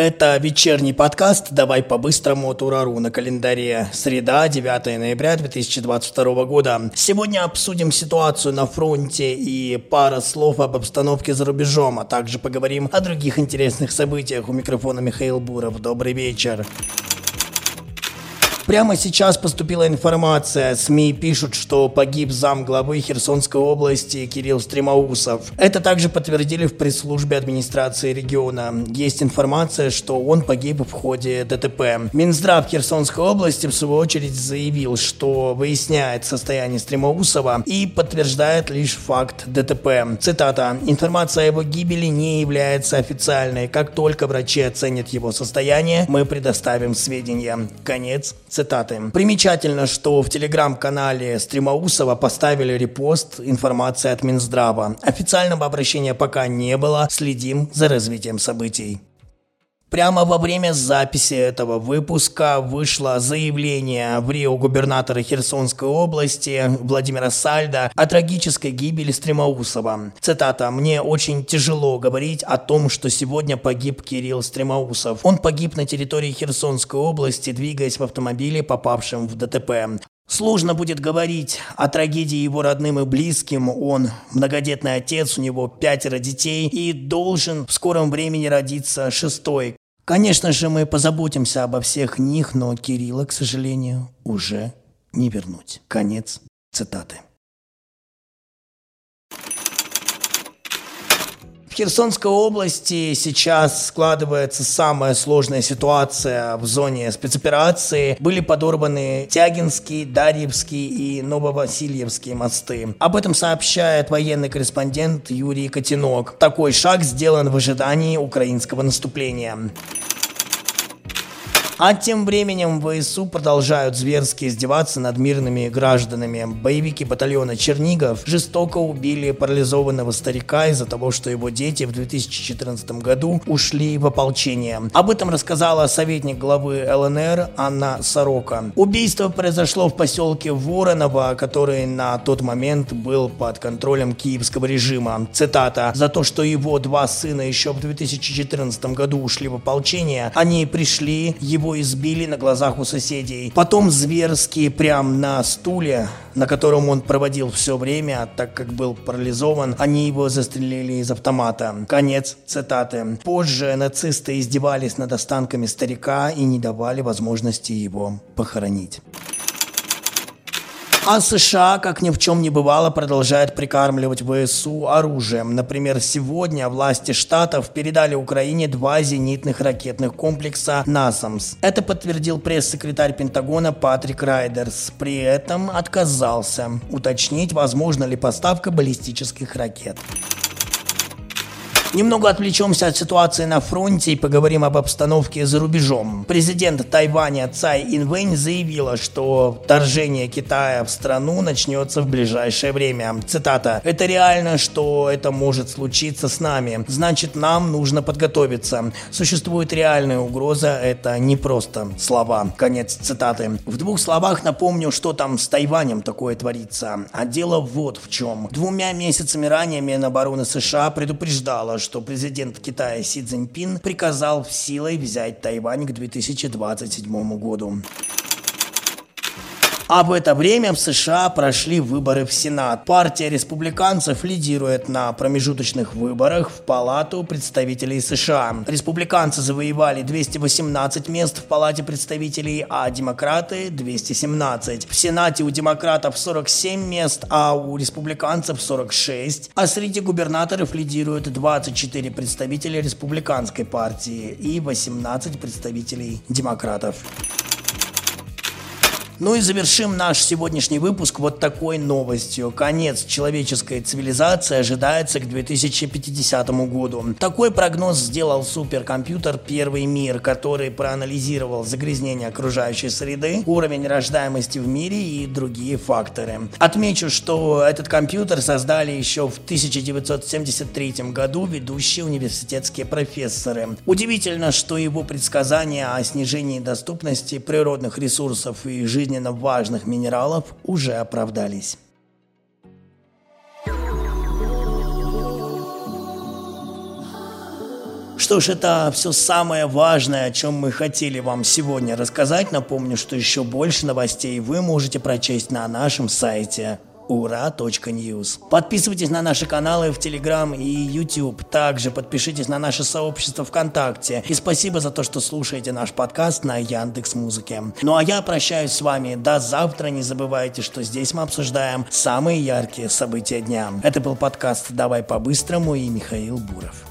Это вечерний подкаст «Давай по-быстрому Турару» на календаре. Среда, 9 ноября 2022 года. Сегодня обсудим ситуацию на фронте и пара слов об обстановке за рубежом, а также поговорим о других интересных событиях. У микрофона Михаил Буров. Добрый вечер. Прямо сейчас поступила информация. СМИ пишут, что погиб зам главы Херсонской области Кирилл Стремоусов. Это также подтвердили в пресс-службе администрации региона. Есть информация, что он погиб в ходе ДТП. Минздрав Херсонской области в свою очередь заявил, что выясняет состояние Стремоусова и подтверждает лишь факт ДТП. Цитата. «Информация о его гибели не является официальной. Как только врачи оценят его состояние, мы предоставим сведения». Конец цитаты цитаты. Примечательно, что в телеграм-канале Стримаусова поставили репост информации от Минздрава. Официального обращения пока не было, следим за развитием событий. Прямо во время записи этого выпуска вышло заявление в Рио губернатора Херсонской области Владимира Сальда о трагической гибели Стремоусова. Цитата. «Мне очень тяжело говорить о том, что сегодня погиб Кирилл Стремоусов. Он погиб на территории Херсонской области, двигаясь в автомобиле, попавшем в ДТП. Сложно будет говорить о трагедии его родным и близким. Он многодетный отец, у него пятеро детей и должен в скором времени родиться шестой. Конечно же, мы позаботимся обо всех них, но Кирилла, к сожалению, уже не вернуть. Конец цитаты. Херсонской области сейчас складывается самая сложная ситуация в зоне спецоперации. Были подорваны Тягинский, Дарьевский и Нововасильевские мосты. Об этом сообщает военный корреспондент Юрий Котенок. Такой шаг сделан в ожидании украинского наступления. А тем временем ВСУ продолжают зверски издеваться над мирными гражданами. Боевики батальона Чернигов жестоко убили парализованного старика из-за того, что его дети в 2014 году ушли в ополчение. Об этом рассказала советник главы ЛНР Анна Сорока. Убийство произошло в поселке Вороново, который на тот момент был под контролем киевского режима. Цитата. «За то, что его два сына еще в 2014 году ушли в ополчение, они пришли, его избили на глазах у соседей. Потом зверски прям на стуле, на котором он проводил все время, так как был парализован, они его застрелили из автомата. Конец цитаты. Позже нацисты издевались над останками старика и не давали возможности его похоронить. А США, как ни в чем не бывало, продолжает прикармливать ВСУ оружием. Например, сегодня власти штатов передали Украине два зенитных ракетных комплекса «Насамс». Это подтвердил пресс-секретарь Пентагона Патрик Райдерс. При этом отказался уточнить, возможно ли поставка баллистических ракет. Немного отвлечемся от ситуации на фронте и поговорим об обстановке за рубежом. Президент Тайваня Цай Инвэнь заявила, что вторжение Китая в страну начнется в ближайшее время. Цитата. «Это реально, что это может случиться с нами. Значит, нам нужно подготовиться. Существует реальная угроза, это не просто слова». Конец цитаты. В двух словах напомню, что там с Тайванем такое творится. А дело вот в чем. Двумя месяцами ранее Минобороны США предупреждала, что президент Китая Си Цзиньпин приказал силой взять Тайвань к 2027 году. А в это время в США прошли выборы в Сенат. Партия республиканцев лидирует на промежуточных выборах в Палату представителей США. Республиканцы завоевали 218 мест в Палате представителей, а демократы 217. В Сенате у демократов 47 мест, а у республиканцев 46. А среди губернаторов лидируют 24 представителя республиканской партии и 18 представителей демократов. Ну и завершим наш сегодняшний выпуск вот такой новостью. Конец человеческой цивилизации ожидается к 2050 году. Такой прогноз сделал суперкомпьютер «Первый мир», который проанализировал загрязнение окружающей среды, уровень рождаемости в мире и другие факторы. Отмечу, что этот компьютер создали еще в 1973 году ведущие университетские профессоры. Удивительно, что его предсказания о снижении доступности природных ресурсов и жизни жизненно важных минералов уже оправдались. что ж, это все самое важное, о чем мы хотели вам сегодня рассказать. Напомню, что еще больше новостей вы можете прочесть на нашем сайте ура.ньюс. Подписывайтесь на наши каналы в Телеграм и YouTube. Также подпишитесь на наше сообщество ВКонтакте. И спасибо за то, что слушаете наш подкаст на Яндекс Музыке. Ну а я прощаюсь с вами до завтра. Не забывайте, что здесь мы обсуждаем самые яркие события дня. Это был подкаст «Давай по-быстрому» и Михаил Буров.